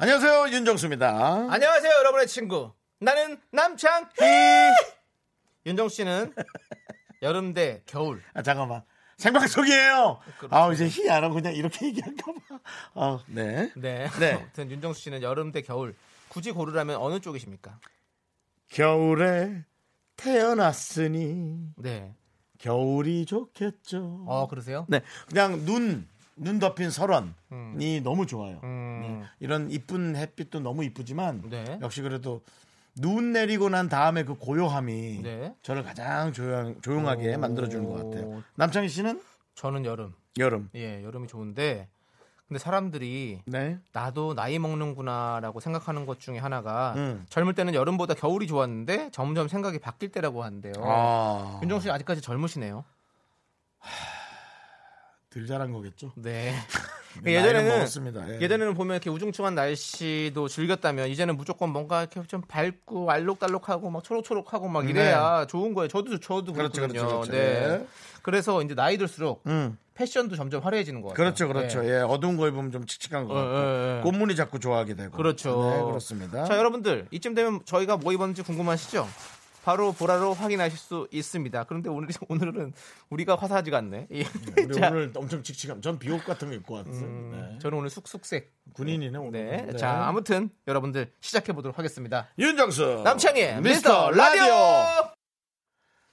안녕하세요 윤정수입니다. 안녕하세요, 여러분의 친구. 나는 남창희. 윤정 씨는 여름 대 겨울. 아, 잠깐만. 생방송이에요. 아 이제 희 안 하고 그냥 이렇게 얘기할까 봐. 아, 네. 네. 네. 아무튼 윤정수 씨는 여름 대 겨울. 굳이 고르라면 어느 쪽이십니까? 겨울에 태어났으니 네. 겨울이 좋겠죠. 어, 그러세요? 네, 그냥 눈, 눈 덮인 설원이 너무 좋아요. 음. 네. 이런 이쁜 햇빛도 너무 이쁘지만 네. 역시 그래도 눈 내리고 난 다음에 그 고요함이 네. 저를 가장 조용, 조용하게 오. 만들어주는 것 같아요. 남창희 씨는 저는 여름. 여름. 예, 여름이 좋은데 근데 사람들이 네. 나도 나이 먹는구나라고 생각하는 것 중에 하나가 음. 젊을 때는 여름보다 겨울이 좋았는데 점점 생각이 바뀔 때라고 하는데요. 아, 윤정 씨 아직까지 젊으시네요. 들 잘한 거겠죠. 네. 나이는 예전에는. 예. 예전에는 보면 이렇게 우중충한 날씨도 즐겼다면 이제는 무조건 뭔가 이렇게 좀 밝고 알록달록하고 막 초록초록하고 막 이래야 좋은 거예요. 저도 저도 네. 그렇죠, 그렇거든요. 그렇죠, 그렇죠. 네. 예. 그래서 이제 나이 들수록 음, 패션도 점점 화려해지는 것 같아요. 그렇죠, 그렇죠. 네. 예, 어두운 거 입으면 좀 칙칙한 거 어, 같고 어, 어. 꽃무늬 자꾸 좋아하게 되고. 그렇죠. 네, 그렇습니다. 자, 여러분들 이쯤 되면 저희가 뭐 입었는지 궁금하시죠? 바로 보라로 확인하실 수 있습니다. 그런데 오늘 오늘은 우리가 화사하지가 않네. 예. 우리 자, 오늘 엄청 칙칙함. 전 비옷 같은 거 입고 왔어요. 음, 네. 저는 오늘 쑥쑥색. 군인이네 오늘. 네. 네. 자, 아무튼 여러분들 시작해 보도록 하겠습니다. 윤정수 남창희 미스터 라디오.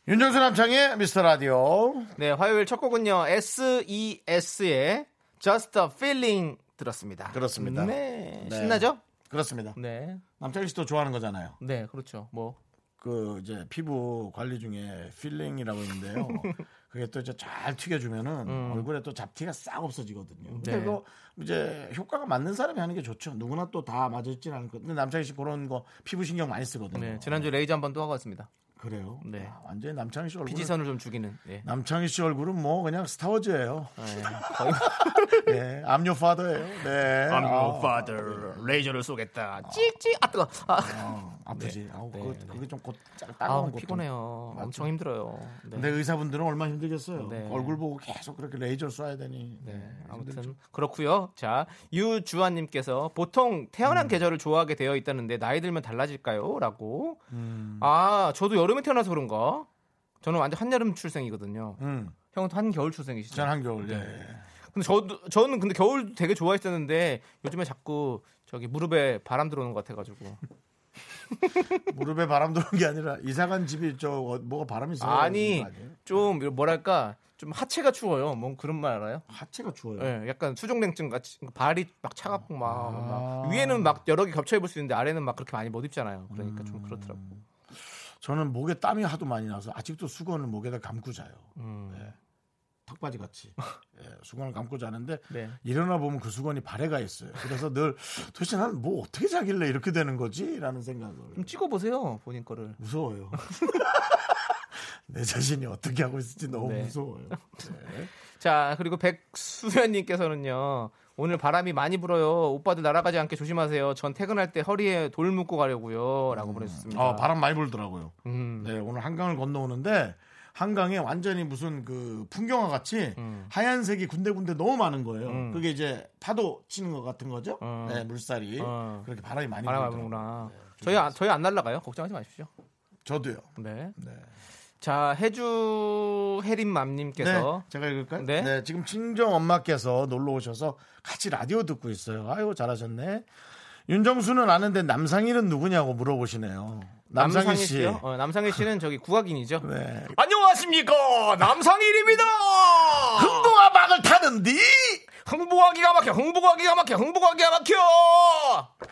윤정수 남창희 미스터 라디오. 네, 화요일 첫 곡은요. SES의 Just a Feeling 들었습니다. 그렇습니다. 네. 네. 신나죠? 그렇습니다. 네. 남창희 씨도 좋아하는 거잖아요. 네, 그렇죠. 뭐 그 이제 피부 관리 중에 필링이라고 있는데요. 그게 또 이제 잘 벗겨주면은 얼굴에 또 잡티가 싹 없어지거든요. 근데 음. 네. 그거 이제 효과가 맞는 사람이 하는 게 좋죠. 누구나 또 다 맞을진 않을 거. 근데 남창희 씨 그런 거 피부 신경 많이 쓰거든요. 네, 지난주 레이저 한 번 또 하고 왔습니다. 그래요. 네. 아, 완전히 남창희 씨 얼굴. 피지선을 좀 죽이는. 네. 남창희 씨 얼굴은 뭐 그냥 스타워즈예요. 네, 거의 네, I'm your father예요. 네. I'm your 아, father. 레이저를 쏘겠다. 찍찍. 아 뜨거. 아, 어, 아프지. 아우, 네, 그거, 네. 그게 좀 곧, 아 따가운 고통. 피곤해요. 맞죠. 엄청 힘들어요. 네. 근데 의사분들은 얼마나 힘들겠어요. 네. 얼굴 보고 계속 그렇게 레이저 쏴야 되니. 네, 힘들죠. 아무튼 그렇고요. 자, 유주환 님께서 보통 태어난 계절을 좋아하게 되어 있다는데 나이 들면 달라질까요?라고. 음. 아, 저도 여름 에 태어나서 그런가? 저는 완전 한여름 출생이거든요. 음, 형은 또 한겨울 출생이시죠? 전 한겨울. 예. 근데 저도 저는 근데 겨울 되게 좋아했었는데 요즘에 자꾸 저기 무릎에 바람 들어오는 것 같아가지고. 무릎에 바람 들어온 게 아니라 이사간 집이 저 어, 뭐가 바람이 있어요. 아니? 좀 뭐랄까 좀 하체가 추워요. 뭔 그런 말 알아요? 하체가 추워요. 예, 약간 수족냉증 같이 발이 막 차갑고 막, 아. 막 위에는 막 여러 개 겹쳐 입을 수 있는데 아래는 막 그렇게 많이 못 입잖아요. 그러니까 좀 그렇더라고. 저는 목에 땀이 하도 많이 나서 아직도 수건을 목에다 감고 자요. 음. 네. 턱바지 같이 예, 수건을 감고 자는데 네. 일어나 보면 그 수건이 발에 가 있어요. 그래서 늘 도대체 나는 뭐 어떻게 자길래 이렇게 되는 거지라는 생각을 좀 찍어 보세요 본인 거를. 무서워요. 내 자신이 어떻게 하고 있을지 너무 네. 무서워요. 네. 자 그리고 백수현님께서는요. 오늘 바람이 많이 불어요. 오빠들 날아가지 않게 조심하세요. 전 퇴근할 때 허리에 돌 묶고 가려고요.라고 보내주셨습니다. 아, 바람 많이 불더라고요. 음. 네, 오늘 한강을 건너오는데 한강에 완전히 무슨 그 풍경화 같이 음. 하얀색이 군데군데 너무 많은 거예요. 음. 그게 이제 파도 치는 것 같은 거죠. 음. 네, 물살이 어. 그렇게 바람이 많이 바람 불더라고요. 불는구나. 네, 저희 안, 저희 안 날라가요. 걱정하지 마십시오. 저도요. 네. 네. 자 해주 해림맘님께서 네, 제가 읽을까요? 네. 네. 지금 친정 엄마께서 놀러 오셔서 같이 라디오 듣고 있어요. 아유 잘하셨네. 윤정수는 아는데 남상일은 누구냐고 물어보시네요. 남상일 씨. 어, 남상희 씨는 저기 국악인이죠. 네. 안녕하십니까 남상일입니다. 흥부와 막을 타는디 흥부가 기가 막혀 흥부가 기가 막혀 흥부가 기가 막혀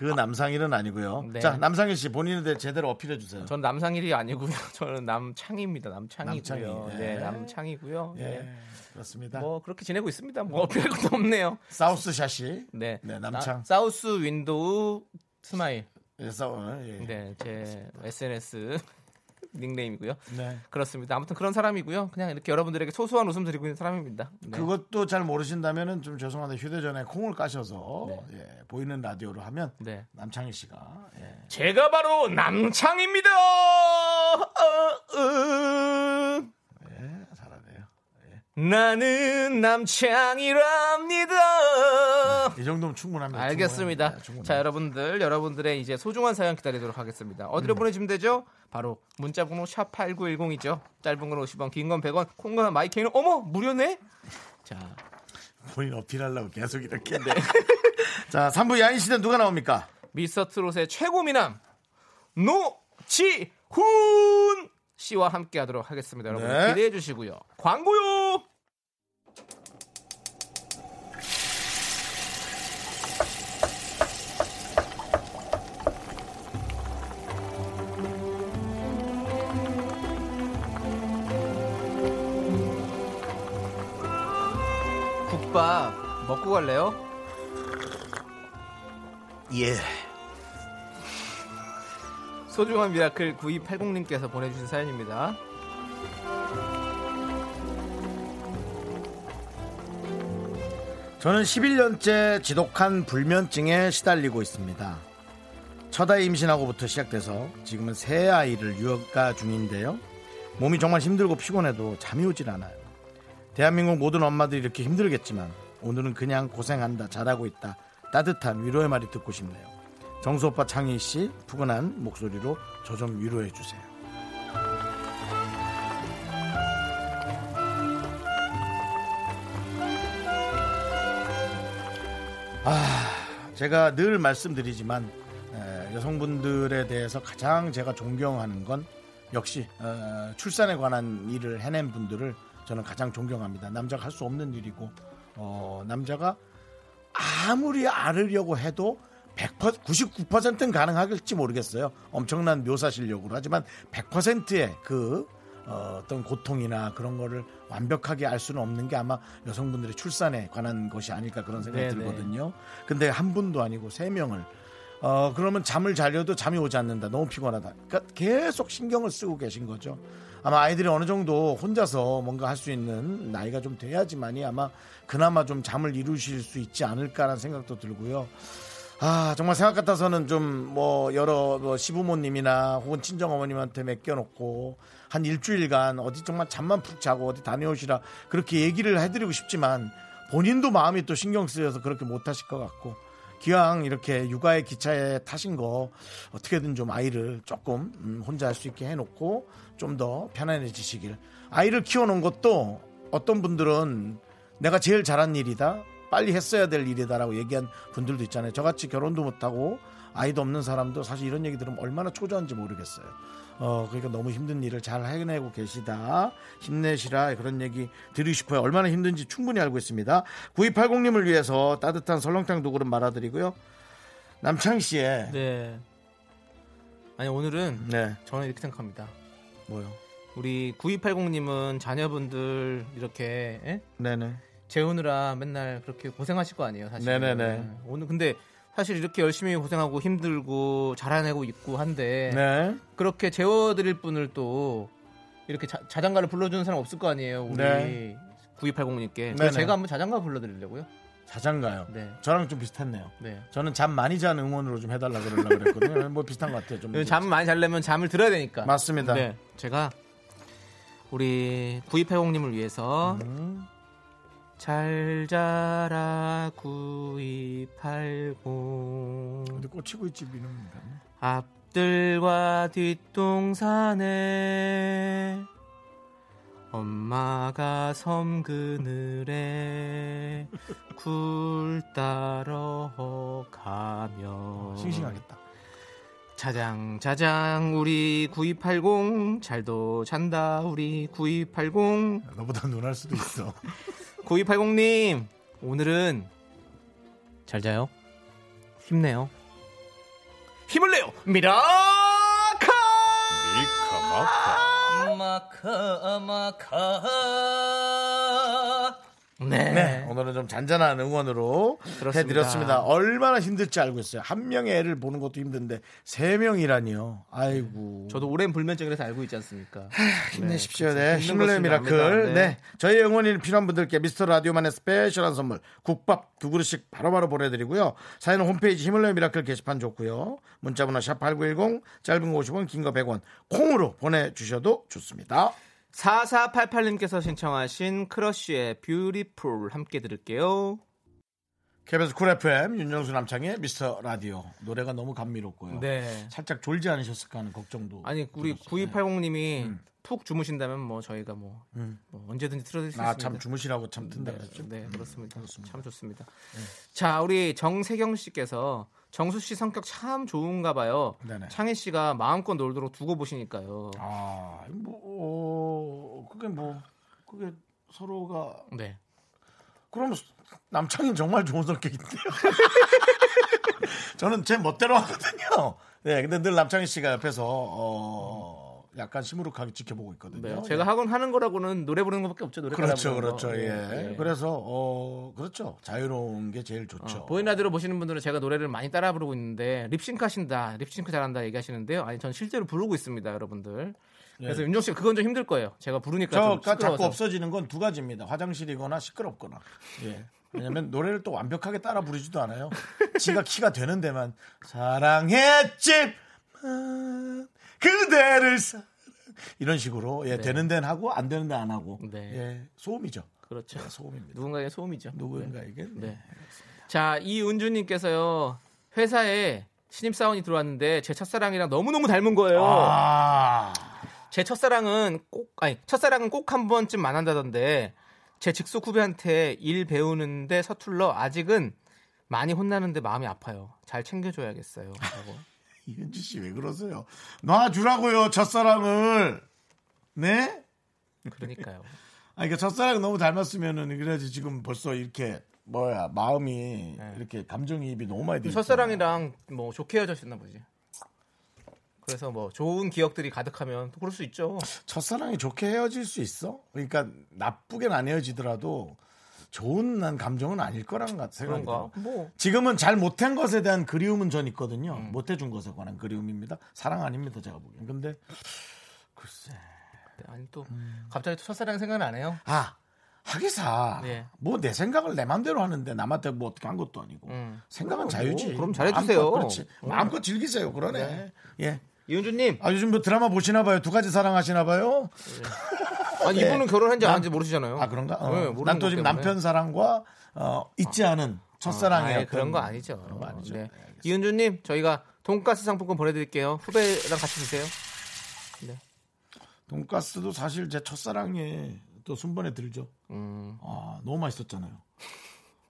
그 남상일은 아니고요. 네. 자, 남상일 씨 본인에 대해 제대로 어필해 주세요. 전 남상일이 아니고요 저는 남창희입니다 남창이고요 남창희, 예. 네 남창이고요 예, 네. 그렇습니다. 뭐 그렇게 지내고 있습니다 뭐 어필할 것도 없네요 South 샷이 네, 네, 남창. 나- South window smile 예, Sou, 예. 네제 SNS 닉네임이고요 네. 그렇습니다 아무튼 그런 사람이고요 그냥 이렇게 여러분들에게 소소한 웃음 드리고 있는 사람입니다 네. 그것도 잘 모르신다면은 좀 죄송한데 휴대전화에 콩을 까셔서 네. 예, 보이는 라디오로 하면 네. 남창희 씨가 예. 제가 바로 남창입니다. 어, 어. 나는 남창이랍니다. 이 정도면 충분합니다. 알겠습니다. 충분합니다. 네, 충분합니다. 자, 여러분들, 여러분들의 이제 소중한 사연 기다리도록 하겠습니다. 어디로 보내주면 되죠? 바로 문자번호 샵 #8910이죠. 짧은 건 50원, 긴 건 100원, 콩과 마이크는 어머 무료네. 자, 본인 어필하려고 계속 이렇게. 네. 자, 3부 야인 시대 누가 나옵니까? 미스터 트롯의 최고 미남 노지훈 씨와 함께 하도록 하겠습니다. 여러분 네. 기대해 주시고요. 광고요. 국밥 먹고 갈래요? 예. 소중한 miracle 9280님께서 보내주신 사연입니다. 저는 11년째 지독한 불면증에 시달리고 있습니다. 첫 아이 임신하고부터 시작돼서 지금은 세 아이를 육아 중인데요. 몸이 정말 힘들고 피곤해도 잠이 오질 않아요. 대한민국 모든 엄마들이 이렇게 힘들겠지만 오늘은 그냥 고생한다, 잘하고 있다. 따뜻한 위로의 말이 듣고 싶네요. 정수 오빠 창희 씨 푸근한 목소리로 저 좀 위로해 주세요. 제가 늘 말씀드리지만 에, 여성분들에 대해서 가장 제가 존경하는 건 역시 어, 출산에 관한 일을 해낸 분들을 저는 가장 존경합니다. 남자가 할 수 없는 일이고 어, 남자가 아무리 앓으려고 해도 100% 99%는 가능할지 모르겠어요. 엄청난 묘사 실력으로 하지만 100%의 그 어, 어떤 고통이나 그런 거를 완벽하게 알 수는 없는 게 아마 여성분들의 출산에 관한 것이 아닐까 그런 생각이 네네. 들거든요. 근데 한 분도 아니고 세 명을 어 그러면 잠을 자려도 잠이 오지 않는다. 너무 피곤하다. 그러니까 계속 신경을 쓰고 계신 거죠. 아마 아이들이 어느 정도 혼자서 뭔가 할 수 있는 나이가 좀 돼야지만이 아마 그나마 좀 잠을 이루실 수 있지 않을까라는 생각도 들고요. 아 정말 생각 같아서는 좀 뭐 여러 뭐 시부모님이나 혹은 친정 어머님한테 맡겨놓고 한 일주일간 어디 정말 잠만 푹 자고 어디 다녀오시라 그렇게 얘기를 해드리고 싶지만 본인도 마음이 또 신경 쓰여서 그렇게 못하실 것 같고 기왕 이렇게 육아의 기차에 타신 거 어떻게든 좀 아이를 조금 음, 혼자 할 수 있게 해놓고 좀 더 편안해지시길. 아이를 키워놓은 것도 어떤 분들은 내가 제일 잘한 일이다 빨리 했어야 될 일이다라고 얘기한 분들도 있잖아요. 저같이 결혼도 못하고 아이도 없는 사람도 사실 이런 얘기 들으면 얼마나 초조한지 모르겠어요. 어 그러니까 너무 힘든 일을 잘 해내고 계시다. 힘내시라 그런 얘기 드리고 싶어요. 얼마나 힘든지 충분히 알고 있습니다. 9280님을 위해서 따뜻한 설렁탕 두 그릇 말아드리고요. 남창희 씨의 네. 아니 오늘은 네. 저는 이렇게 생각합니다. 뭐요? 우리 9280님은 자녀분들 이렇게 예? 네네 재우느라 맨날 그렇게 고생하실 거 아니에요, 사실. 네네네. 오늘 근데 사실 이렇게 열심히 고생하고 힘들고 잘해내고 있고 한데 네 그렇게 재워드릴 분을 또 이렇게 자, 자장가를 불러주는 사람 없을 거 아니에요, 우리 네. 9280님께. 네네. 그래서 제가 한번 자장가 불러드리려고요. 자장가요 네. 저랑 좀 비슷했네요 네. 저는 잠 많이 잔 응원으로 좀 해달라 그러려고 그랬거든요 뭐 비슷한 것 같아요 좀 잠 많이 자려면 잠을 들어야 되니까. 맞습니다 네. 제가 우리 9280님을 위해서 음. 잘 자라 9280 근데 꽂히고 있지 미는입니다. 앞들과 뒷동산에 엄마가 섬 그늘에 굴 따러 가며 싱싱하겠다. 자장 자장 우리 9280 잘도 잔다 우리 9280 너보다 눈할 수도 있어 9280님 오늘은 잘 자요. 힘내요. 힘을 내요. 미라카! 미카마카 마카 마카. 네. 네, 오늘은 좀 잔잔한 응원으로 그렇습니다. 해드렸습니다. 얼마나 힘들지 알고 있어요. 한 명의 애를 보는 것도 힘든데 세 명이라니요. 아이고. 저도 오랜 불면증이라서 알고 있지 않습니까? 힘내십시오. 네, 네, 힘든 힘을 내 것은 miracle. 네. 네. 저희 응원이 필요한 분들께 미스터 라디오만의 special한 선물 국밥 두 그릇씩 바로바로 보내드리고요. 사연은 홈페이지 힘을 내 miracle 게시판 좋고요. 문자번호 샵8910 짧은 거 50원 긴 거 100원 콩으로 보내주셔도 좋습니다. 4488님께서 신청하신 크러쉬의 Beautiful 함께 들을게요. KBS 쿨 FM 윤정수 남창희의 미스터 라디오 노래가 너무 감미롭고요. 네. 살짝 졸지 않으셨을까 하는 걱정도. 아니 우리 들었어요. 9280님이 푹 주무신다면 뭐 저희가 뭐, 음. 뭐 언제든지 틀어드릴 수 아, 있습니다. 참 주무시라고 참 튼다 네, 그랬죠. 네, 그렇습니다. 그렇습니다. 참 좋습니다. 자, 우리 정세경 씨께서 정수 씨 성격 참 좋은가 봐요. 네네. 창희 씨가 마음껏 놀도록 두고 보시니까요. 아, 뭐, 어, 그게 뭐, 그게 서로가 네. 그럼 남창인 정말 좋은 성격인데요. 저는 제 멋대로 하거든요. 네, 근데 늘 남창희 씨가 옆에서 어, 약간 시무룩하게 지켜보고 있거든요. 네. 제가 하곤 하는 거라고는 노래 부르는 것밖에 없죠. 노래 그렇죠, 그렇죠. 거. 예. 네. 그래서 어, 그렇죠. 자유로운 게 제일 좋죠. 어, 보이는 라디오로 보시는 분들은 제가 노래를 많이 따라 부르고 있는데 립싱크 하신다, 립싱크 잘한다 얘기하시는데요. 아니 전 실제로 부르고 있습니다, 여러분들. 그래서 윤정 씨가 그건 좀 힘들 거예요. 제가 부르니까 좀 저가. 자꾸 없어지는 건 두 가지입니다. 화장실이거나 시끄럽거나. 예. 왜냐면 노래를 또 완벽하게 따라 부르지도 않아요. 지가 키가 되는 데만 사랑했지만 그대를 사랑 이런 식으로 예, 되는 데는 하고 안 되는 데는 안 하고 네. 예, 소음이죠. 그렇죠. 네, 소음입니다. 누군가의 소음이죠. 누구인가에게 네. 네. 자, 이은주님께서요 회사에 신입 사원이 들어왔는데 제 첫사랑이랑 너무 너무 닮은 거예요. 아, 제 첫사랑은 꼭 아니 첫사랑은 꼭 한 번쯤 만난다던데 제 직속 후배한테 일 배우는데 서툴러 아직은 많이 혼나는데 마음이 아파요. 잘 챙겨줘야겠어요. 라고. 이현주 씨왜 그러세요? 놔주라고요 첫사랑을. 네? 그러니까요. 아, 그러니까 첫사랑 너무 닮았으면은 그래야지 지금 벌써 이렇게 뭐야 마음이 이렇게 감정이입이 너무 많이 돼. 첫사랑이랑 뭐 좋게 헤어졌나 보지. 그래서 뭐 좋은 기억들이 가득하면 또 그럴 수 있죠. 첫사랑이 좋게 헤어질 수 있어? 그러니까 나쁘게는 안 헤어지더라도 좋은 난 감정은 아닐 것 생각이? 들어. 뭐 지금은 잘 못한 것에 대한 그리움은 전 있거든요. 음. 못해준 것에 관한 그리움입니다. 사랑 아닙니다, 제가 보기엔. 근데 글쎄, 아니 또 음. 갑자기 또 첫사랑 생각은 안 해요. 아 하기사 네. 뭐내 생각을 내 맘대로 하는데 남한테 뭐 어떻게 한 것도 아니고 음. 생각은 그럼 자유지. 뭐, 그럼 잘해주세요. 마음껏, 그렇지. 음. 마음껏 즐기세요. 그러네. 예. 이은주님, 아 요즘 뭐 드라마 보시나 봐요. 두 가지 사랑하시나 봐요. 아니 네. 이분은 결혼한지 난- 안 한지 모르시잖아요. 아 그런가? 어. 네, 모르는 난또것 지금. 남편 사랑과 어, 잊지 않은 첫사랑의 어떤 그런 거 아니죠. 그런 거 아니죠. 네. 네. 이은주님, 저희가 돈가스 상품권 보내드릴게요. 후배랑 같이 드세요. 돈가스도 사실 제 첫사랑에 또 순번에 들죠. 음, 아 너무 맛있었잖아요.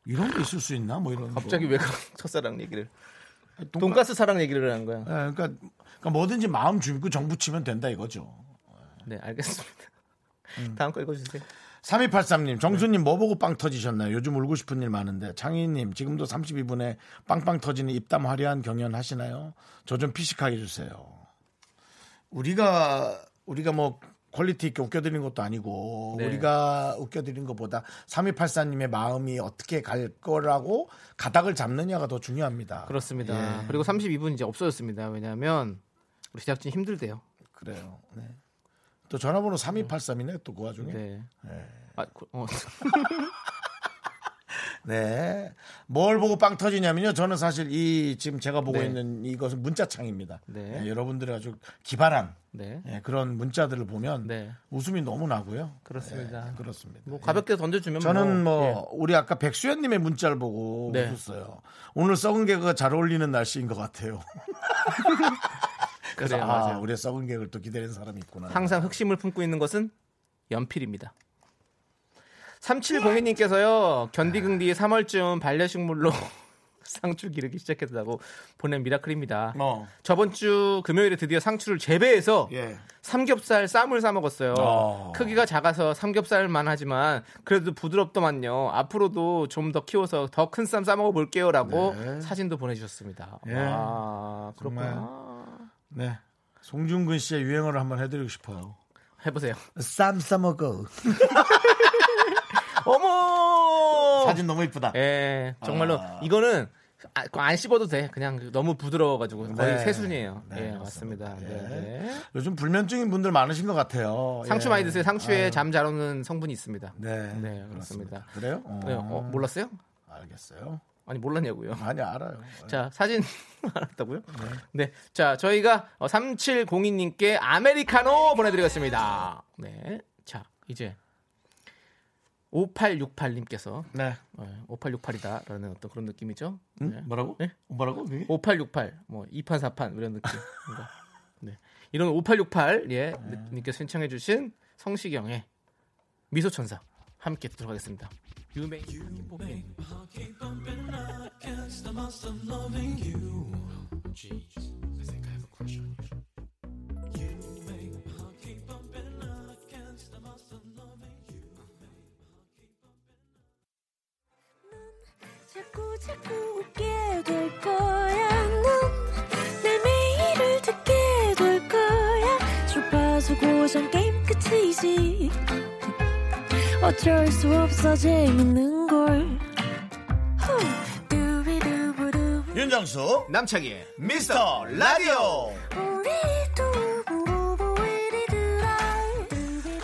이런 게 있을 수 있나? 뭐 이런. 갑자기 거. 왜 첫사랑 얘기를? 돈가- 돈가스 사랑 얘기를 하는 거야. 예, 그러니까, 그러니까 뭐든지 마음 주고 정 붙이면 된다 이거죠. 네, 알겠습니다. 음. 다음 거 읽어주세요. 3283님, 정수님 뭐 보고 빵 터지셨나요? 요즘 울고 싶은 일 많은데. 창희님, 지금도 32분에 빵빵 터지는 입담 화려한 경연 하시나요? 저 좀 피식하게 해주세요. 우리가, 우리가 뭐, quality 있게 웃겨드리는 것도 아니고, 네. 우리가 웃겨드리는 것보다 3284님의 마음이 어떻게 갈 거라고 가닥을 잡느냐가 더 중요합니다. 그렇습니다. 예. 그리고 32분 이제 없어졌습니다. 왜냐하면 우리 제작진 힘들대요. 그래요. 네. 또 전화번호 3283이네, 또 그 와중에. 네. 아, 그- 어, 네. 뭘 보고 빵 터지냐면요. 저는 사실 이 지금 제가 보고 네. 있는 이것은 문자창입니다. 네. 네, 여러분들의 아주 기발한 네. 예, 그런 문자들을 보면 네. 웃음이 너무 나고요. 그렇습니다. 네, 그렇습니다. 뭐 예. 가볍게 던져주면 저는 뭐 예. 우리 아까 백수연님의 문자를 보고 네. 웃었어요. 오늘 썩은 개가 잘 어울리는 날씨인 것 같아요. 그래서 그래요, 아, 맞아요. 우리의 썩은 개를 또 기다리는 사람이 있구나. 항상 흑심을 품고 있는 것은 연필입니다. 3702님께서요, 견디긍디 3월쯤 반려식물로 상추 기르기 시작했다고 보낸 미라클입니다. 어. 저번 주 금요일에 드디어 상추를 재배해서 예. 삼겹살 쌈을 싸 먹었어요. 어. 크기가 작아서 삼겹살만 하지만 그래도 부드럽더만요. 앞으로도 좀 더 키워서 더 큰 쌈 싸 먹어 볼게요라고 네. 사진도 보내주셨습니다. 예. 와. 그렇구나. 네. 송중근 씨의 유행어를 한번 해드리고 싶어요. 해보세요. 쌈 싸먹어. 어머. 사진 너무 이쁘다. 예, 정말로 아. 이거는 아, 안 씹어도 돼. 그냥 너무 부드러워가지고 거의 네. 새순이에요. 네, 예, 맞습니다. 예. 네, 네. 요즘 불면증인 분들 많으신 것 같아요. 상추 예. 많이 드세요. 상추에 아유, 잠잘 오는 성분이 있습니다. 네, 네, 그렇습니다. 그래요? 어, 네, 어, 몰랐어요? 알겠어요. 아니 몰랐냐고요. 많이 알아요. 자, 사진 알았다고요? 네. 자, 저희가 3702님께 아메리카노 보내드리겠습니다. 네. 자, 이제 5868님께서 네. 5868이다라는 어떤 그런 느낌이죠. 응? 네. 뭐라고? 네? 뭐라고? 그게? 5868, 뭐 2판 4판 이런 느낌. 네. 이런 5868 예, 님께서 신청해 주신 성시경의 미소 천사 함께 듣도록 하겠습니다. 자꾸 어쩔 수 없어 재밌는 걸. 윤정수 남창희의 미스터 라디오.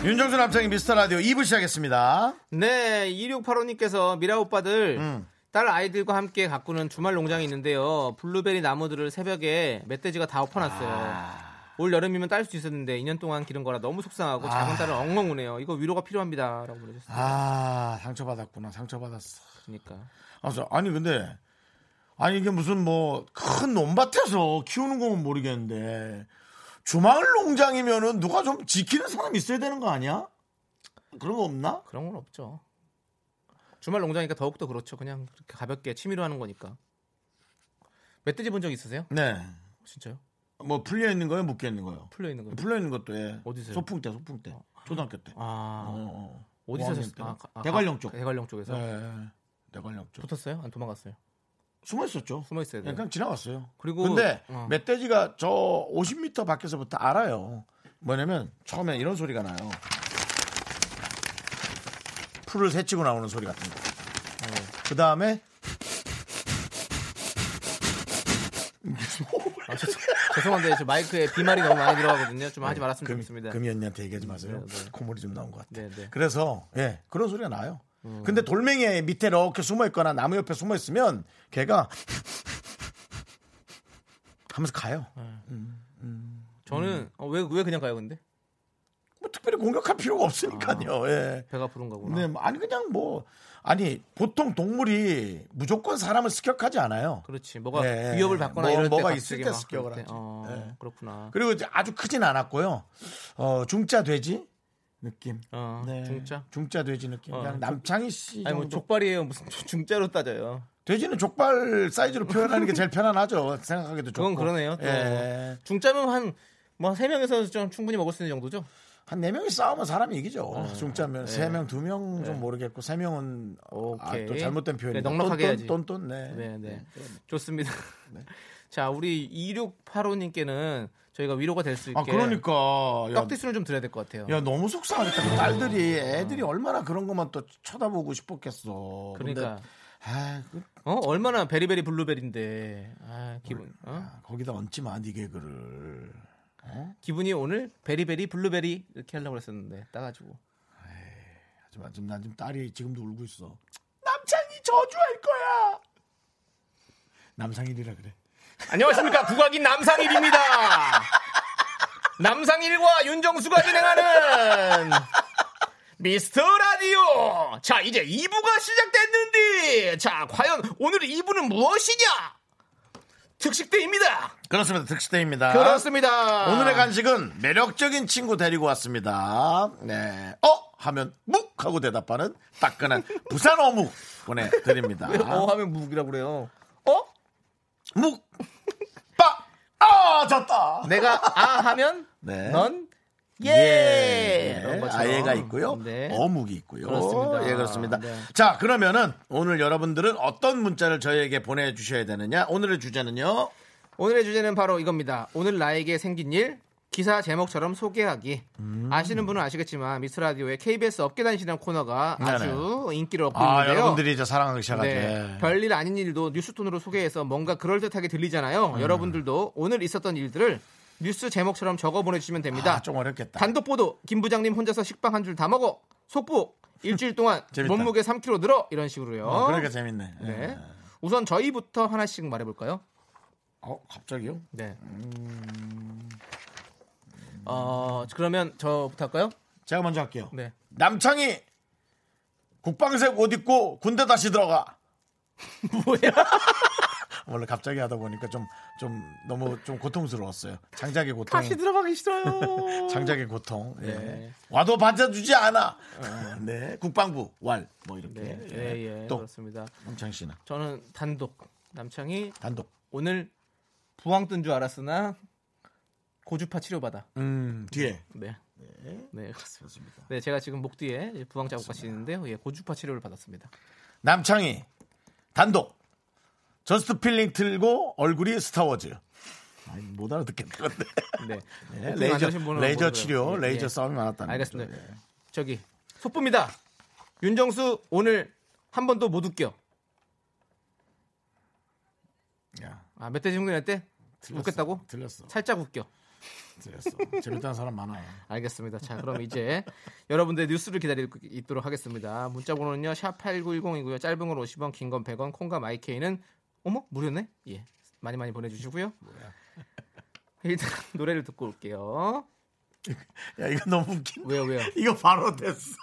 윤정수 남창희 미스터 라디오 2부 시작했습니다. 네, 2685님께서 미라 오빠들 음. 딸 아이들과 함께 가꾸는 주말 농장이 있는데요. 블루베리 나무들을 새벽에 멧돼지가 다 엎어놨어요. 아. 올 여름이면 딸 수 있었는데 2년 동안 기른 거라 너무 속상하고 작은 딸은 엉엉 우네요. 이거 위로가 필요합니다라고 보내주셨어요. 아 상처받았구나 상처받았어. 그러니까 아, 저, 아니 근데 아니 이게 무슨 뭐 큰 논밭에서 키우는 거면 모르겠는데 주말 농장이면은 누가 좀 지키는 사람 있어야 되는 거 아니야? 그런 거 없나? 그런 건 없죠. 주말 농장이니까 더욱더 그렇죠. 그냥 그렇게 가볍게 취미로 하는 거니까. 멧돼지 본 적 있으세요? 네. 진짜요? 뭐 풀려 있는 거예요, 묶여 있는 거예요. 풀려 있는 거. 풀려 있는 것도 예. 어디서요? 소풍 때, 소풍 때, 초등학교 때. 아 어, 어. 어디서 고학년 하셨어요? 때. 아, 아, 대관령 아, 쪽. 대관령 쪽에서 네. 대관령 쪽. 붙었어요? 안 도망갔어요? 숨어 있었죠. 숨어 있어야 돼요. 그냥 지나갔어요. 그리고 근데 어. 멧돼지가 저 50m 밖에서부터 알아요. 뭐냐면 처음에 이런 소리가 나요. 풀을 새치고 나오는 소리 같은 거. 그 다음에 아, 죄- 죄송한데 저 마이크에 비말이 너무 많이 들어가거든요. 좀 하지 말았으면 금, 좋겠습니다. 금이 언니한테 얘기하지 마세요. 네, 네. 콧물이 좀 나온 것 같아. 네, 네. 그래서 예 그런 소리가 나요. 음. 근데 돌멩이 밑에 이렇게 숨어 있거나 나무 옆에 숨어 있으면 걔가 하면서 가요. 저는 어, 왜, 왜 그냥 가요, 근데? 뭐 특별히 공격할 필요가 없으니까요. 예. 배가 부른가 보나. 네, 아니 그냥 뭐 아니 보통 동물이 무조건 사람을 습격하지 않아요. 그렇지. 뭐가 예. 위협을 받거나 뭐- 때 뭐가 있을 때막 습격을. 하지. 어, 예. 그렇구나. 그리고 이제 아주 크진 않았고요. 어, 중자 돼지 느낌. 어, 네. 중짜? 중자 돼지 느낌. 어, 그냥 중- 남창희 씨 아니 뭐. 족발이에요. 무슨 중짜로 따져요. 돼지는 족발 사이즈로 표현하는 게 제일 편안하죠. 생각하기도 좋고. 그건 그러네요. 또. 예. 중짜면 한 뭐세 명에서 좀 충분히 먹을 수 있는 정도죠. 한네 명이 싸우면 사람이 이기죠. 중짜면 네. 세 명, 두명좀 모르겠고 세 명은 아, 오케이. 또 잘못된 표현이 네, 넉넉하게 해야지. 똔똔 네. 네, 네. 좋습니다. 자, 우리 2685님께는 저희가 위로가 될 수 있게 아 그러니까 야, 떡디수는 좀 드려야 될 것 같아요. 야 너무 속상하겠다. 그 딸들이 애들이 얼마나 그런 것만 또 쳐다보고 싶었겠어. 그러니까 근데, 아, 그, 어 얼마나 very very 블루베리인데 아 기분 어? 아, 거기다 얹지 마, 니 개그를. 기분이 오늘 very very 블루베리 이렇게 하려고 했었는데 따가지고 하지만 지금 난 지금 딸이 지금도 울고 있어. 남창이 저주할 거야. 남상일이라 그래. 안녕하십니까 국악인 남상일입니다. 남상일과 윤정수가 진행하는 미스터 라디오. 자 이제 2부가 시작됐는데 자 과연 오늘 2부는 무엇이냐? 특식대입니다. 그렇습니다. 특시대입니다. 그렇습니다. 오늘의 간식은 매력적인 친구 데리고 왔습니다. 네. 어? 하면 묵! 하고 대답하는 따끈한 부산 어묵 보내드립니다. 어 하면 무기라고 그래요. 어? 묵, 빠, 아, 졌다. 내가 아 하면 네. 넌 예. 예. 아예가 있고요. 네. 어묵이 있고요. 그렇습니다. 예, 그렇습니다. 네. 자, 그러면은 오늘 여러분들은 어떤 문자를 저희에게 보내 주셔야 되느냐? 오늘의 주제는요. 오늘의 주제는 바로 이겁니다. 오늘 나에게 생긴 일 기사 제목처럼 소개하기. 음. 아시는 분은 아시겠지만 미스 라디오의 KBS 업계 단신이라는 코너가 아주 인기를 얻고 아, 있는데요. 여러분들이 이제 사랑하기 시작하죠. 네. 별일 아닌 일도 뉴스톤으로 소개해서 뭔가 그럴듯하게 들리잖아요. 음. 여러분들도 오늘 있었던 일들을 뉴스 제목처럼 적어 보내주시면 됩니다. 아, 좀 어렵겠다. 단독 보도 김 부장님 혼자서 식빵 한 줄 다 먹어 속보 일주일 동안. 몸무게 3kg 늘어 이런 식으로요. 어, 그러니까 재밌네. 네. 예. 우선 저희부터 하나씩 말해볼까요? 어, 갑자기요? 네. 어 그러면 저부터 할까요? 제가 먼저 할게요. 네. 남창이 국방색 옷 입고 군대 다시 들어가. 뭐야? 원래 갑자기 하다 보니까 좀, 좀 너무 좀 고통스러웠어요. 장작의 고통. 다시 들어가기 싫어요. 장작의 고통. 예. 네. 와도 받아주지 않아. 네. 국방부 왈. 뭐 이렇게. 네, 예, 예, 또 그렇습니다. 남창 씨는 저는 단독 남창이 단독. 오늘 부항 뜬줄 알았으나 고주파 치료받아. 음, 뒤에. 네. 네, 그렇습니다. 그렇습니다. 네, 제가 지금 목 뒤에 자국 같이 있는데요. 예, 고주파 치료를 받았습니다. 남창이 단독. 저스트 필링 틀고 얼굴이 스타워즈. 아니, 못 알아듣겠네, 근데. 네. 네, 레이저, 레이저. 치료, 예, 레이저 예. 싸움이 많았다는 알겠습니다. 거죠. 예. 저기 속보입니다. 윤정수 오늘 한 번도 못 웃겨. 야, 아, 멧돼지 흉내 때. 웃겠다고? 틀렸어. 살짝 웃겨. 틀렸어. 재밌다는 사람 많아요. 알겠습니다. 자, 그럼 이제 여러분들 뉴스를 기다리고 있도록 하겠습니다. 문자 번호는요. 샵 8910이고요. 짧은 건 50원, 긴 건 100원, 콩과 마이케이는 어머, 무료네? 예. 많이 많이 보내 주시고요. 일단 노래를 듣고 올게요. 야, 이거 너무 웃긴다. 왜요, 왜요? 이거 바로 됐어.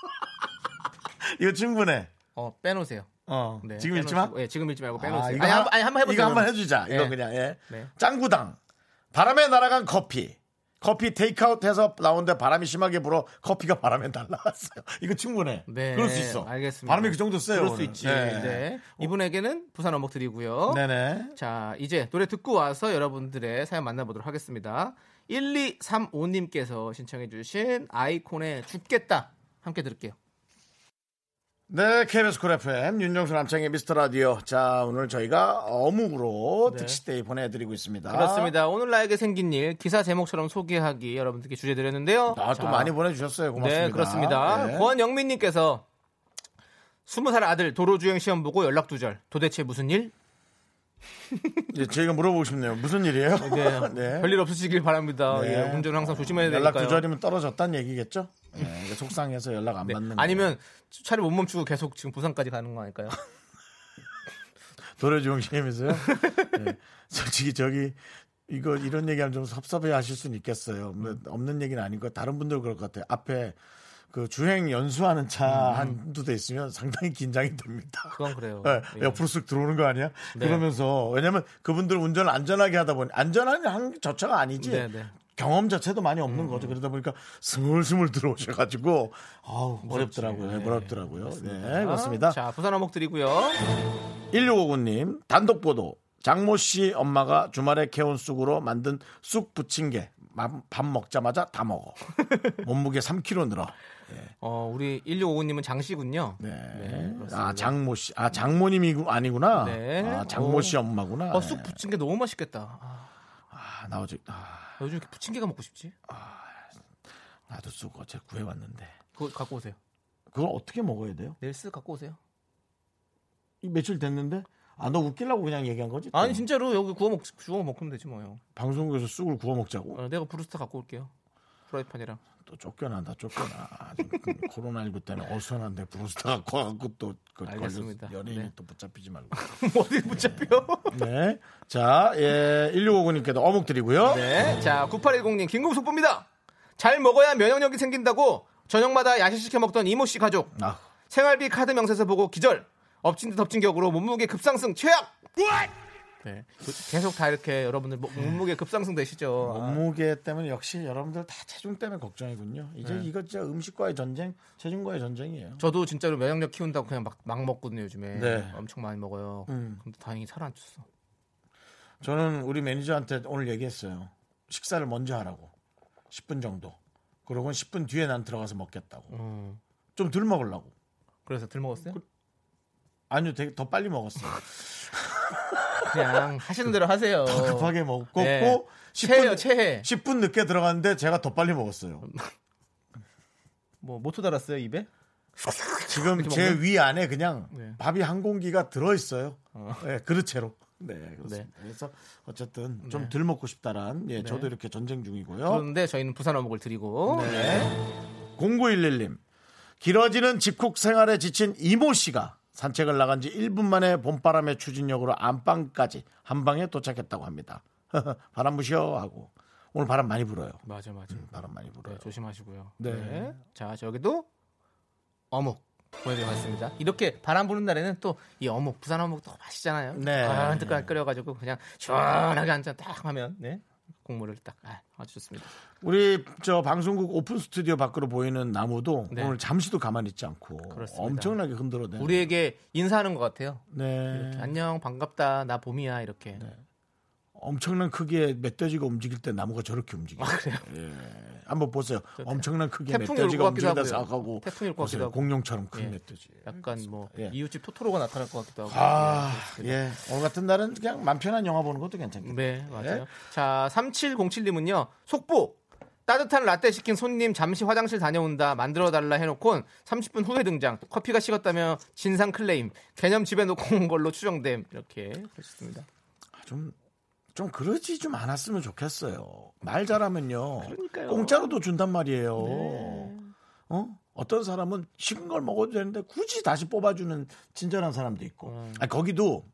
이거 충분해. 어, 빼놓으세요. 어. 네, 지금 읽지 마. 예, 지금 읽지 말고 빼놓으세요. 아, 아니, 이거 한, 하나- 아니, 한번 해보세요. 이거 한번. 해주자. 이거 네. 그냥 예. 네. 짱구당. 바람에 날아간 커피. 커피 테이크아웃 해서 나오는데 바람이 심하게 불어 커피가 바람에 날아갔어요. 이거 충분해. 네, 그럴 수 있어. 알겠습니다. 바람이 그 정도 세요. 그럴 수 오늘. 있지. 네. 이분에게는 부산 어묵 드리고요. 네네. 자, 이제 노래 듣고 와서 여러분들의 사연 만나보도록 하겠습니다. 1235님께서 신청해주신 아이콘의 죽겠다. 함께 들을게요. 네, KBS 쿨 FM 윤정수 남창희의 미스터 라디오. 자, 오늘 저희가 어묵으로 네. 특식 day 보내드리고 있습니다. 그렇습니다. 오늘 나에게 생긴 일 기사 제목처럼 소개하기 여러분들께 주제 드렸는데요. 아, 자, 또 많이 보내주셨어요. 고맙습니다. 네, 그렇습니다. 네. 권영민님께서 20살 아들 도로주행 시험 보고 연락 두절. 도대체 무슨 일? 예, 저희가 물어보고 싶네요. 무슨 일이에요? 네, 네. 별일 없으시길 바랍니다. 네. 예, 운전을 항상 조심해야 연락 되니까요. 두 자리면 떨어졌다는 얘기겠죠? 네, 속상해서 연락 안 네. 받는 거. 아니면 차를 못 멈추고 계속 지금 부산까지 가는 거 아닐까요? 도로 중심이세요? 네. 솔직히 저기 이거 이런 얘기하면 좀 섭섭해 하실 수는 있겠어요. 뭐 없는 얘기는 아니고 다른 분들 그럴 것 같아요. 앞에 그 주행 연수하는 차 한두 대 있으면 상당히 긴장이 됩니다. 음. 그건 그래요. 네, 예. 옆으로 쓱 들어오는 거 아니야? 네. 그러면서 왜냐면 그분들 운전을 안전하게 하다 보니 안전한 한 저차가 아니지. 네, 네. 경험 자체도 많이 없는 거죠. 그러다 보니까 스물스물 들어오셔가지고 아우 어렵더라고요. 네. 어렵더라고요. 네, 그렇습니다. 자, 부산 어묵 드리고요. 1659님 단독 보도 장모 씨 엄마가 주말에 캐온 쑥으로 만든 쑥 부침개 맘- 밥 먹자마자 다 먹어 몸무게 3kg 늘어 어, 우리 1655님은 장씨군요. 네. 그렇습니다. 아 장모 씨 아 장모님이 아니구나 네. 아 장모 어. 씨 엄마구나 어, 쑥 부침개 너무 맛있겠다. 아, 아, 나오지 아, 요즘 이렇게 부침개가 먹고 싶지? 나도 쑥 어제 구해왔는데 그거 갖고 오세요. 그걸 어떻게 먹어야 돼요 내일 쑥 갖고 오세요. 이 며칠 됐는데 아 너 웃기려고 그냥 얘기한 거지 또? 아니 진짜로 여기 구워 먹 구워 먹으면 되지 뭐요. 방송국에서 쑥을 구워 먹자고 어, 내가 브루스타 갖고 올게요. 프라이팬이랑. 또 쫓겨난다 쫓겨나 그 코로나 19 때는 어수선한데 브루스타 갖고 와갖고 또 그, 알겠습니다. 연예인이 네. 또 붙잡히지 말고 어디 붙잡혀? 네. 자, 예, 1659님께도 어묵 드리고요. 네. 자, 9810님 긴급속보입니다. 잘 먹어야 면역력이 생긴다고 저녁마다 야식 시켜 먹던 이모 씨 가족 아, 생활비 카드 명세서 보고 기절. 엎친 데 덮친 격으로 몸무게 급상승 최악. 네. 계속 다 이렇게 여러분들 뭐- 몸무게 급상승 되시죠. 아, 몸무게 때문에 역시 여러분들 다 체중 때문에 걱정이군요. 이제 네. 이거 진짜 음식과의 전쟁, 체중과의 전쟁이에요. 저도 진짜로 면역력 키운다고 그냥 막, 막 먹거든요 요즘에 네. 엄청 많이 먹어요. 음. 근데 다행히 살 안 쪘어. 저는 우리 매니저한테 오늘 얘기했어요. 식사를 먼저 하라고. 10분 정도. 그러고 10분 뒤에 난 들어가서 먹겠다고. 음. 좀덜 먹으려고. 그래서 들 먹었어요? 아니요, 되게 더 빨리 먹었어요. 그냥 하시는 대로 하세요. 더 급하게 먹고 네. 10분, 체해요 체해. 10분 늦게 들어갔는데 제가 더 빨리 먹었어요. 뭐 모토 달았어요 입에? 지금 제? 위 안에 그냥 네. 밥이 한 공기가 들어 있어요. 어. 네, 그릇채로. 네, 그렇습니다. 그래서 어쨌든 좀 네. 덜 먹고 싶다란 예, 네. 저도 이렇게 전쟁 중이고요. 그런데 저희는 부산 어묵을 드리고 네. 0911님. 길어지는 집콕 생활에 지친 이모 씨가 산책을 나간 지 1분 만에 봄바람의 추진력으로 안방까지 한 방에 도착했다고 합니다. 바람 부셔 하고 오늘 바람 많이 불어요. 맞아 맞아. 바람 많이 불어요. 네, 조심하시고요. 네. 네. 자 저기도 어묵 보여드리겠습니다. 이렇게 바람 부는 날에는 또 이 어묵 부산 어묵 또 맛있잖아요. 네. 아, 뜨끈 끓여가지고 그냥 시원하게 한잔 딱 하면 네 국물을 딱 아, 아주 좋습니다. 우리 저 방송국 오픈 스튜디오 밖으로 보이는 나무도 네. 오늘 잠시도 가만히 있지 않고 그렇습니다. 엄청나게 흔들어대요. 우리에게 인사하는 것 같아요. 네. 이렇게 안녕 반갑다 나 봄이야 이렇게. 엄청난 크기의 멧돼지가 움직일 때 나무가 저렇게 움직여요. 아, 그래요? 예. 한번 보세요. 엄청난 크기의 멧돼지가 움직이다 태풍이 올것 같기도. 하고. 공룡처럼 큰 예. 멧돼지. 약간 뭐 예. 이웃집 토토로가 나타날 것 같기도 하고. 아, 예. 예. 오늘 같은 날은 그냥 맘 편한 영화 보는 것도 괜찮겠네요. 네, 맞아요. 예. 자, 3707님은요. 속보. 따뜻한 라떼 시킨 손님 잠시 화장실 다녀온다 만들어 달라 해놓곤 30분 후에 등장 커피가 식었다며 진상 클레임 개념 집에 놓고 온 걸로 추정됨 이렇게 그러셨습니다. 좀, 좀 그러지 좀 않았으면 좋겠어요. 말 잘하면요. 그러니까요. 공짜로도 준단 말이에요. 네. 어? 어떤 사람은 식은 걸 먹어도 되는데 굳이 다시 뽑아주는 친절한 사람도 있고. 음. 아니, 거기도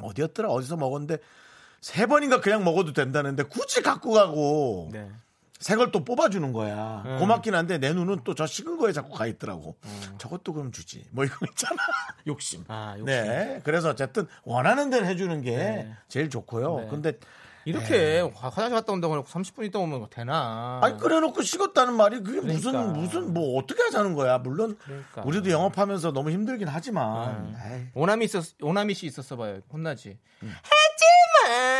어디였더라? 어디서 먹었는데 세 번인가 그냥 먹어도 된다는데 굳이 갖고 가고 네. 새걸또 뽑아주는 거야. 음. 고맙긴 한데 내 눈은 또 저 식은 거에 자꾸 가 있더라고. 저것도 그럼 주지. 뭐 이거 있잖아. 욕심. 아, 욕심. 네. 그래서 어쨌든 원하는 대로 해주는 게 네. 제일 좋고요. 네. 근데 이렇게 화- 화장실 갔다 온다고 해놓고 30분 있다 오면 되나? 아니 끓여놓고 식었다는 말이 그게 무슨 그러니까. 무슨 뭐 어떻게 하자는 거야. 물론 그러니까. 우리도 영업하면 너무 힘들긴 하지만 음. 에이, 오남이 있었 오남이 씨 있었어 봐요. 혼나지. 음. 하지 마.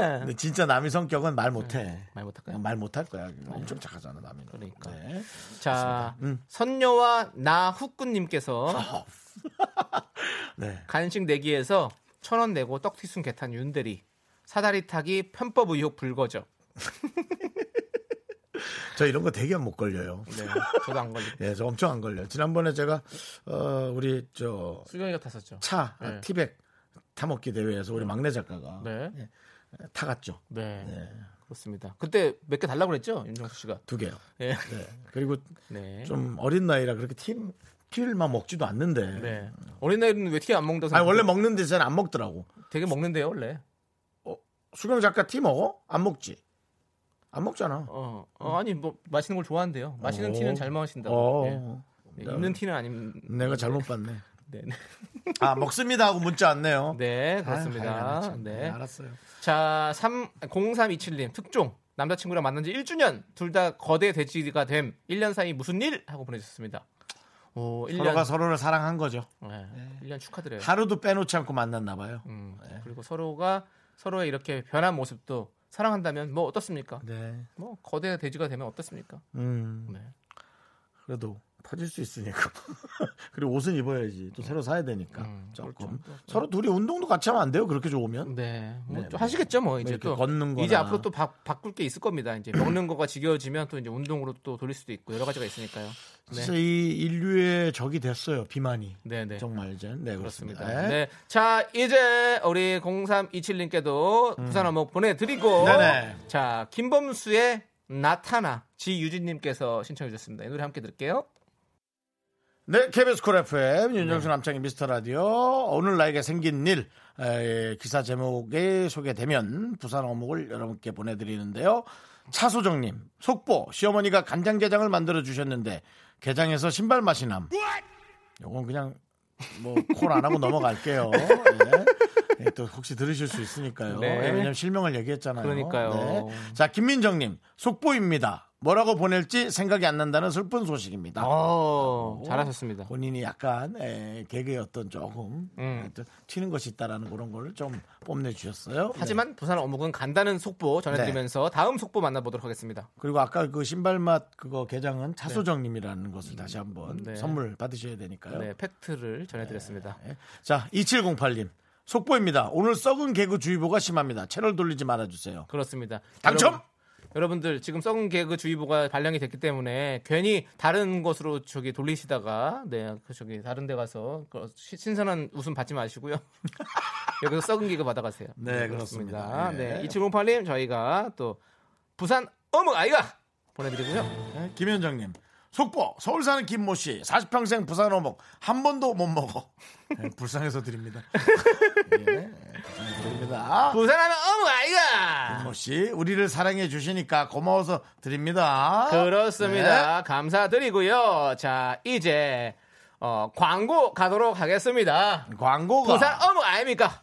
근데 진짜 남의 성격은 말 못해. 말 못할까요? 말 못할 거야. 엄청 착하잖아 남이는. 그러니까. 네. 자, 음. 선녀와 나후꾼님께서 네. 간식 내기에서 천 원 내고 떡튀순 개탄 윤대리 사다리 타기 편법 의혹 불거져. 저 이런 거 되게 못 걸려요. 네, 저도 안 걸리고 예, 저 엄청 안 걸려요. 지난번에 제가 어 우리 저 수경이가 탔었죠. 차 네. 티백 타먹기 대회에서 우리 막내 작가가 네, 타갔죠. 네, 네. 그렇습니다. 그때 몇 개 달라고 그랬죠, 윤정수 씨가. 두 개요. 예, 네. 그리고 네, 좀 어린 나이라 그렇게 팀 티를만 먹지도 않는데. 네. 어린 나이는 왜 티 안 먹는다고? 아니 원래? 먹는데 잘 안 먹더라고. 되게 먹는데요, 원래. 수경 작가 티 먹어? 안 먹지. 안 먹잖아. 어, 어, 아니 뭐 마시는 걸 좋아한대요. 마시는 어. 티는 잘 마신다고. 어. 예. 네, 입는 티는 아님. 내가 잘못 봤네. 네, 네. 아 먹습니다 하고 문자 왔네요. 네, 아유, 그렇습니다. 참. 네. 네, 알았어요. 자, 3 0327님 특종 남자친구랑 만난 지 1주년 둘 다 거대 돼지가 됨 1년 사이 무슨 일 하고 보내주셨습니다. 오, 1년 서로가 서로를 사랑한 거죠. 네, 1년 축하드려요. 하루도 빼놓지 않고 만났나 봐요. 음, 그리고 서로가 서로의 이렇게 변한 모습도 사랑한다면 뭐 어떻습니까? 네. 뭐 거대 돼지가 되면 어떻습니까? 음. 네. 그래도 퍼질 수 있으니까. 그리고 옷은 입어야지. 또 새로 사야 되니까. 음, 조금. 그렇죠. 서로 둘이 운동도 같이 하면 안 돼요. 그렇게 좋으면. 네, 뭐 네, 좀 뭐. 하시겠죠, 뭐 이제 이렇게 또 걷는 거나. 이제 앞으로 또 바, 바꿀 게 있을 겁니다. 이제 먹는 거가 지겨워지면 또 이제 운동으로 또 돌릴 수도 있고 여러 가지가 있으니까요. 진짜 네, 이 인류의 적이 됐어요. 비만이. 네, 네. 정말 이제. 네, 그렇습니다. 그렇습니다. 네. 자, 이제 우리 0327님께도 부산 어묵 보내 드리고. 음. 네네. 자, 김범수의 나타나 지유진님께서 신청해 주셨습니다. 이 노래 함께 들을게요. 네, KBS 쿨 FM 네. 윤정수 남창희 미스터 라디오 오늘 나에게 생긴 일 에, 기사 제목에 소개되면 부산 어묵을 여러분께 보내드리는데요. 차소정님 속보 시어머니가 간장게장을 만들어 주셨는데 게장에서 신발 맛이 남. 요건 그냥 뭐 콜 안 하고 넘어갈게요. 예. 예, 또 혹시 들으실 수 있으니까요. 네. 예, 왜냐면 실명을 얘기했잖아요. 그러니까요. 네. 자, 김민정님 속보입니다. 뭐라고 보낼지 생각이 안 난다는 슬픈 소식입니다. 어, 잘하셨습니다. 본인이 약간 에, 개그의 어떤 조금 음. 튀는 것이 있다라는 그런 걸 좀 뽐내 주셨어요. 하지만 부산 어묵은 간다는 속보 전해드리면서 다음 속보 만나보도록 하겠습니다. 그리고 아까 그 신발맛 그거 개장은 차소정님이라는 것을 다시 한번 네. 선물 받으셔야 되니까요. 네, 팩트를 전해드렸습니다. 네. 자, 2708님. 속보입니다. 오늘 썩은 개그 주의보가 심합니다. 채널 돌리지 말아주세요. 그렇습니다. 당첨! 여러분, 들 지금 썩은 개그 주의보가 발령이 됐기 때문에 괜히 다른 곳으로 저기 돌리시다가 네, 그 저기 다른 데 가서 그 시- 신선한 웃음 받지 마시고요. 여기서 썩은 개그 받아가세요. 네, 그렇습니다. 네. 네. 2708님 저희가 또 부산 어묵 아이가 보내드리고요. 네, 김현정님. 속보 서울 사는 김모 씨 40평생 부산 어묵 한 번도 못 먹어. 네, 불쌍해서 드립니다. 예, 불쌍해서 드립니다. 부산하면 어묵 아이가 김모 씨 우리를 사랑해 주시니까 고마워서 드립니다. 그렇습니다. 감사드리고요. 자, 이제 어, 광고 가도록 하겠습니다. 네. 광고가 부산 어묵 아닙니까?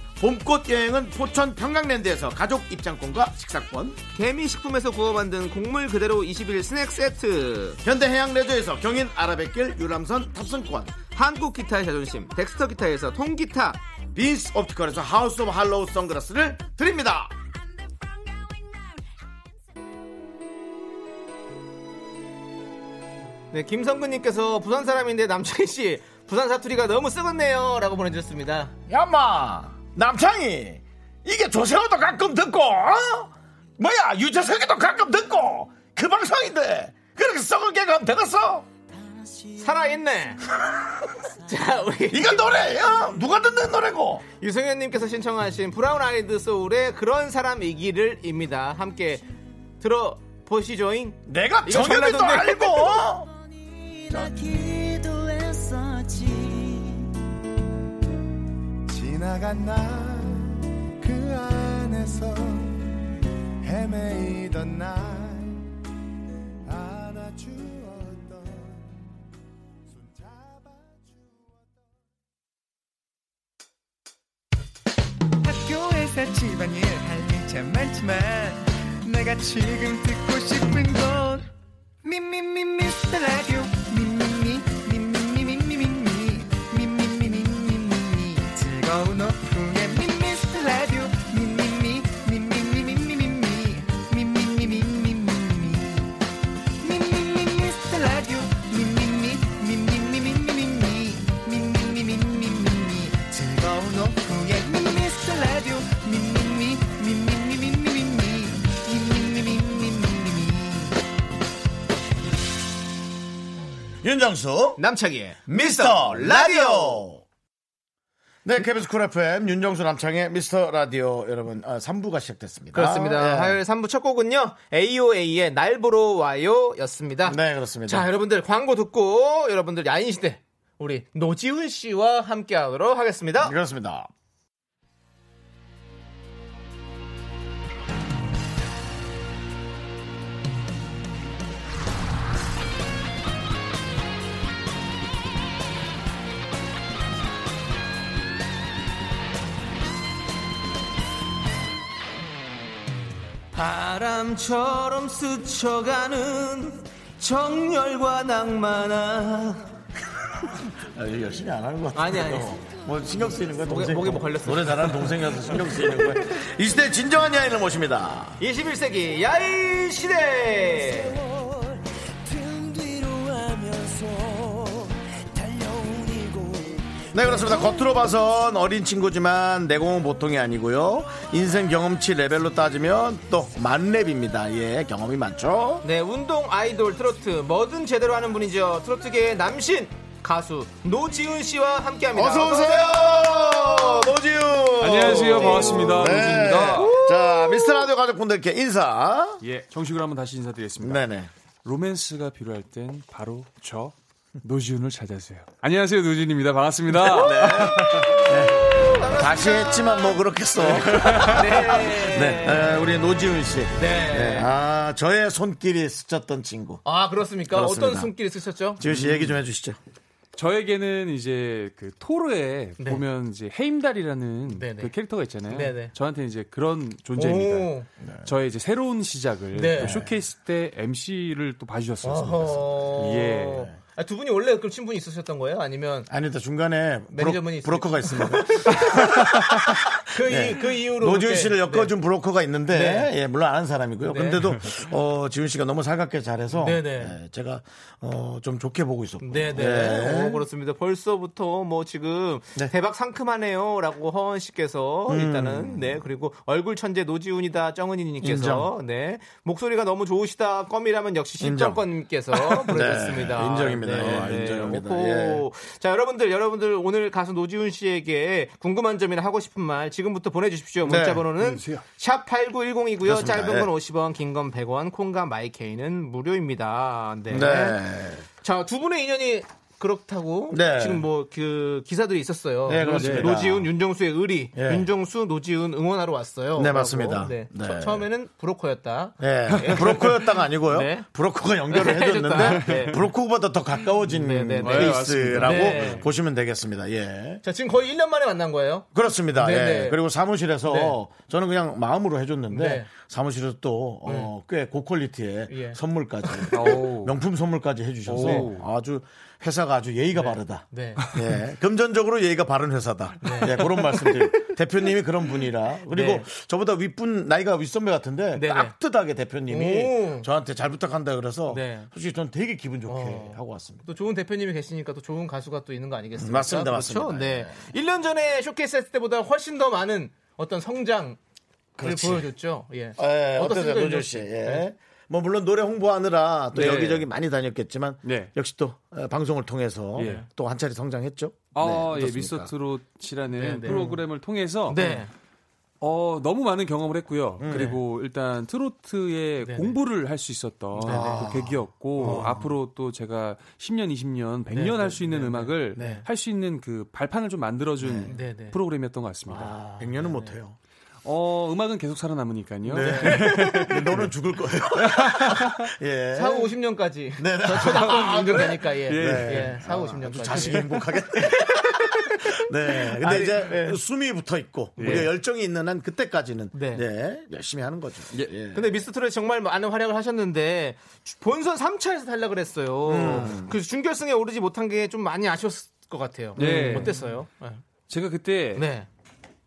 봄꽃 여행은 포천 평강랜드에서 가족 입장권과 식사권, 개미식품에서 구워 만든 곡물 그대로 21 스낵 세트, 현대해양 레저에서 경인 아라뱃길 유람선 탑승권, 한국 기타의 자존심 덱스터 기타에서 통기타, 빈스 옵티컬에서 하우스 오브 할로우 선글라스를 드립니다. 네, 김성근님께서 부산 사람인데 남창희 씨 부산 사투리가 너무 썩었네요라고 보내주셨습니다. 야마 남창이 이게 조세호도 가끔 듣고 어? 뭐야 유재석이도 가끔 듣고 그 방송인데 그렇게 썩은 개가 하면 되겠어? 살아있네. 자, 우리 이거 노래야 누가 듣는 노래고 유승현님께서 신청하신 브라운 아이드 소울의 그런 사람이기를입니다. 함께 들어보시죠잉. 내가 전라도인데. 알고 지나간 날그 안에서 헤매이던 날 안아주었던 학교에서 집안일 할 일 참 많지만 내가 지금 듣고 싶은 건 미미미 미스터 라디오 즐거운 오후에 미스터 라디오 미미미 미미미 미미 미 미미미 미미미 미미미 미스터 라디오 미미미 미미미 미미미 미미미 미미미 즐거운 오후에 미스터 라디오 미미미 미미미 미미미 미미미 미미미 윤정수 남창희의 미스터 라디오 네 KBS 쿨 FM 윤정수 남창희의 미스터 라디오 여러분 아, 3부가 시작됐습니다 그렇습니다. 예. 화요일 3부 첫 곡은요. AOA의 날 보러 와요 였습니다. 네 그렇습니다 자, 여러분들 광고 듣고 여러분들 야인 시대 우리 노지훈 씨와 함께 하도록 하겠습니다. 그렇습니다 바람처럼 스쳐가는 정열과 낭만아. 아, 열심히 안 하는 것 같아요. 아니, 아니. 뭐 신경 쓰이는 거야 목에- 동생. 목에 뭐 걸렸어. 노래 잘하는 동생이라서 신경 쓰이는 거야. 이 시대 진정한 야인을 모십니다. 21세기 야인 시대. 네 그렇습니다. 겉으로 봐선 어린 친구지만 내공은 보통이 아니고요. 인생 경험치 레벨로 따지면 또 만렙입니다. 예 경험이 많죠. 네, 운동 아이돌 트로트 뭐든 제대로 하는 분이죠. 트로트계의 남신 가수 노지훈 씨와 함께합니다. 어서 오세요, 노지훈. 안녕하세요. 반갑습니다. 네. 노지훈입니다. 자, 미스터 라디오 가족분들께 인사. 예, 정식으로 한번 다시 인사드리겠습니다. 네네. 로맨스가 필요할 땐 바로 저 노지훈을 찾아주세요. 안녕하세요. 노지훈입니다. 반갑습니다. 다시 했지만 뭐 그렇겠어. 네. 에, 우리 노지훈 씨. 네. 네. 아, 저의 손길이 스쳤던 친구. 아 그렇습니까? 그렇습니다. 어떤 손길이 스쳤죠? 지훈 씨 얘기 좀 해주시죠. 저에게는 이제 그 토르에 네. 보면 이제 헤임달이라는 네네. 그 캐릭터가 있잖아요. 네네. 저한테는 이제 그런 존재입니다. 오. 저의 이제 새로운 시작을 네. 또 쇼케이스 때 MC를 또 봐주셨었습니다. 어허. 예. 아, 두 분이 원래 그 친분이 있으셨던 거예요? 아니면 아니다, 중간에 매니저분이 브로, 브로커가 있습니다. 그, 이, 그 이후로 노지훈 씨를 엮어준 브로커가 있는데, 네. 예, 물론 아는 사람이고요. 네. 근데도, 어, 지훈 씨가 너무 살갑게 잘해서, 네네. 예, 제가, 어, 좀 좋게 보고 있었고. 네네. 예. 어, 그렇습니다. 벌써부터 뭐 지금 네. 음. 대박 상큼하네요라고 허원 씨께서 일단은 네 그리고 얼굴 천재 노지훈이다 정은이님께서. 네 목소리가 너무 좋으시다 껌이라면 역시. 신정권님께서 보내주셨습니다. 네, 인정입니다. 아, 네, 네. 인정입니다. 오호. 예. 자 여러분들 여러분들 오늘 가수 노지훈 씨에게 궁금한 점이나 하고 싶은 말 지금부터 보내주십시오. 문자 네. 번호는 샵 #8910이고요. 그렇습니다. 짧은 예. 건 50원, 긴 건 100원, 콩과 마이케이는 무료입니다. 네. 네. 자, 두 분의 인연이 그렇다고 네. 지금 뭐 그 기사들이 있었어요. 네, 그렇습니다. 노지훈, 윤정수의 의리, 예. 윤정수, 노지훈 응원하러 왔어요. 네. 맞습니다. 네. 네. 처- 처음에는 브로커였다. 예, 브로커였다가 아니고요. 네. 브로커가 연결을 해줬는데. 네. 브로커보다 더 가까워진 네, 네, 네. 케이스라고 네. 보시면 되겠습니다. 예. 자, 지금 거의 1년 만에 만난 거예요. 그렇습니다. 네, 예. 네. 그리고 사무실에서 네. 저는 그냥 마음으로 해줬는데 네. 사무실에서 또 어, 꽤 고퀄리티의 예. 선물까지 오. 명품 선물까지 해주셔서 오. 아주 회사가 아주 예의가 바르다. 네. 예, 금전적으로 예의가 바른 회사다. 예, 그런 말씀들. 대표님이 그런 분이라. 그리고 네. 저보다 윗분 나이가 윗선배 같은데 네네. 따뜻하게 대표님이 오. 저한테 잘 부탁한다 그래서 네. 솔직히 저는 되게 기분 좋게 어. 하고 왔습니다. 또 좋은 대표님이 계시니까 또 좋은 가수가 또 있는 거 아니겠습니까? 맞습니다, 그렇죠? 맞습니다. 네. 1년 전에 쇼케이스 했을 때보다 훨씬 더 많은 어떤 성장을 그렇지. 보여줬죠. 예. 예, 어떠세요, 어떻습니까, 노지훈 씨? 씨? 예. 네. 뭐 물론 노래 홍보하느라 또 네. 여기저기 많이 다녔겠지만 네. 역시 또 어, 방송을 통해서 예. 또 한 차례 성장했죠. 아, 네, 예? 미스터 트롯이라는 네, 네. 프로그램을 통해서 네. 어, 너무 많은 경험을 했고요. 음. 그리고 일단 트로트에 네네. 공부를 할 수 있었던 그 계기였고 앞으로 또 제가 10년, 20년, 100년 네네. 할수 있는 음악을 네. 할수 있는 그 발판을 좀 만들어준 네, 네. 프로그램이었던 것 같습니다. 아, 100년은 못해요. 어, 음악은 계속 살아남으니까요. 네. 너는 죽을 거예요. 예. 4, 50년까지. 네, 네. 저 초등학교 인정되니까 예. 네. 예. 4, 50년까지. 자식이 행복하겠네. 네. 근데 아니, 이제 네. 숨이 붙어 있고 우리가 열정이 있는 한 그때까지는 네. 네. 열심히 하는 거죠. 예. 예. 근데 미스터 트롯 정말 많은 활약을 하셨는데 본선 3차에서 탈락을 했어요. 음. 그 준결승에 오르지 못한 게 좀 많이 아쉬웠을 것 같아요. 네. 어땠어요? 네. 제가 그때 네.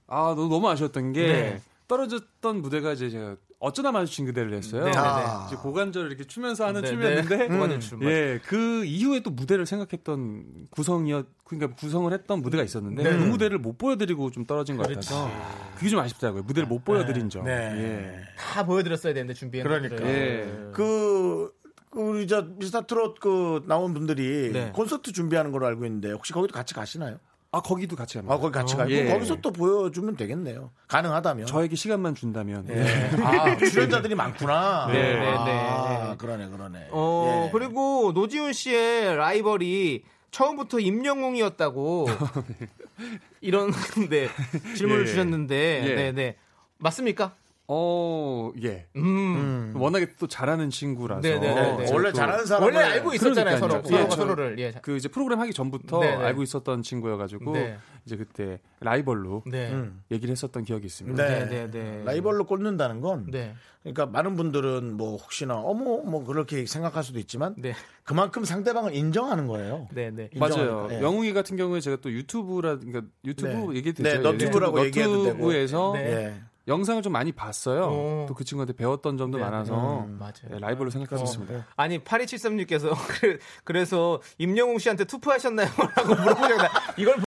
아, 너무, 너무 아쉬웠던 게 네. 떨어졌던 무대가 이제 제가 어쩌다 마주친 그대를 했어요. 네, 네, 아. 이제 고관절 이렇게 추면서 하는 네, 춤이었는데 네. 고관절 춤, 맞아요. 예, 그 이후에 또 무대를 생각했던 구성이었 그러니까 구성을 했던 무대가 있었는데 네. 그 무대를 못 보여드리고 좀 떨어진 것 같아서 그게 좀 아쉽더라고요. 무대를 못 보여드린 점. 네. 다 보여드렸어야 되는데 준비한 그러니까. 예. 그, 그 우리 저 미스터 트롯 그 나온 분들이 네. 콘서트 준비하는 걸로 알고 있는데 혹시 거기도 같이 가시나요? 아 거기도 같이 합니다. 아, 거기 같이 가요? 예. 거기서 또 보여주면 되겠네요. 가능하다면. 저에게 시간만 준다면. 예. 아, 출연자들이 많구나. 네, 네, 아, 네. 그러네, 그러네. 어, 예. 그리고 노지훈 씨의 라이벌이 처음부터 임영웅이었다고 이런 네, 질문을 예. 주셨는데 예. 네, 네. 맞습니까? 어, 예. 음. 워낙에 또 잘하는 친구라서. 네, 네, 네, 네. 원래 또 잘하는 사람을 원래 알고 있었잖아요, 서로. 예, 저- 서로를. 예. 그 이제 프로그램 하기 전부터 네, 네. 알고 있었던 친구여가지고 네. 이제 그때 라이벌로 네. 음. 얘기를 했었던 기억이 있습니다. 네. 네, 네, 네. 라이벌로 꽂는다는 건 네. 그러니까 많은 분들은 뭐 혹시나 어머 뭐 그렇게 생각할 수도 있지만 네. 그만큼 상대방을 인정하는 거예요. 네, 네. 인정하니까, 맞아요. 예. 영웅이 같은 경우에 제가 또 유튜브라 그러니까 유튜브 네. 얘기 네, 되죠. 너튜브라고 얘기해도 되고. 너튜브에서 네. 예. 영상을 좀 많이 봤어요. 오. 또그 친구한테 배웠던 점도 네. 많아서 음. 네, 라이벌로 생각했었습니다. 아니 8273님께서 그래서 임영웅 씨한테 투표하셨나요? 라고 물어보셨나 이걸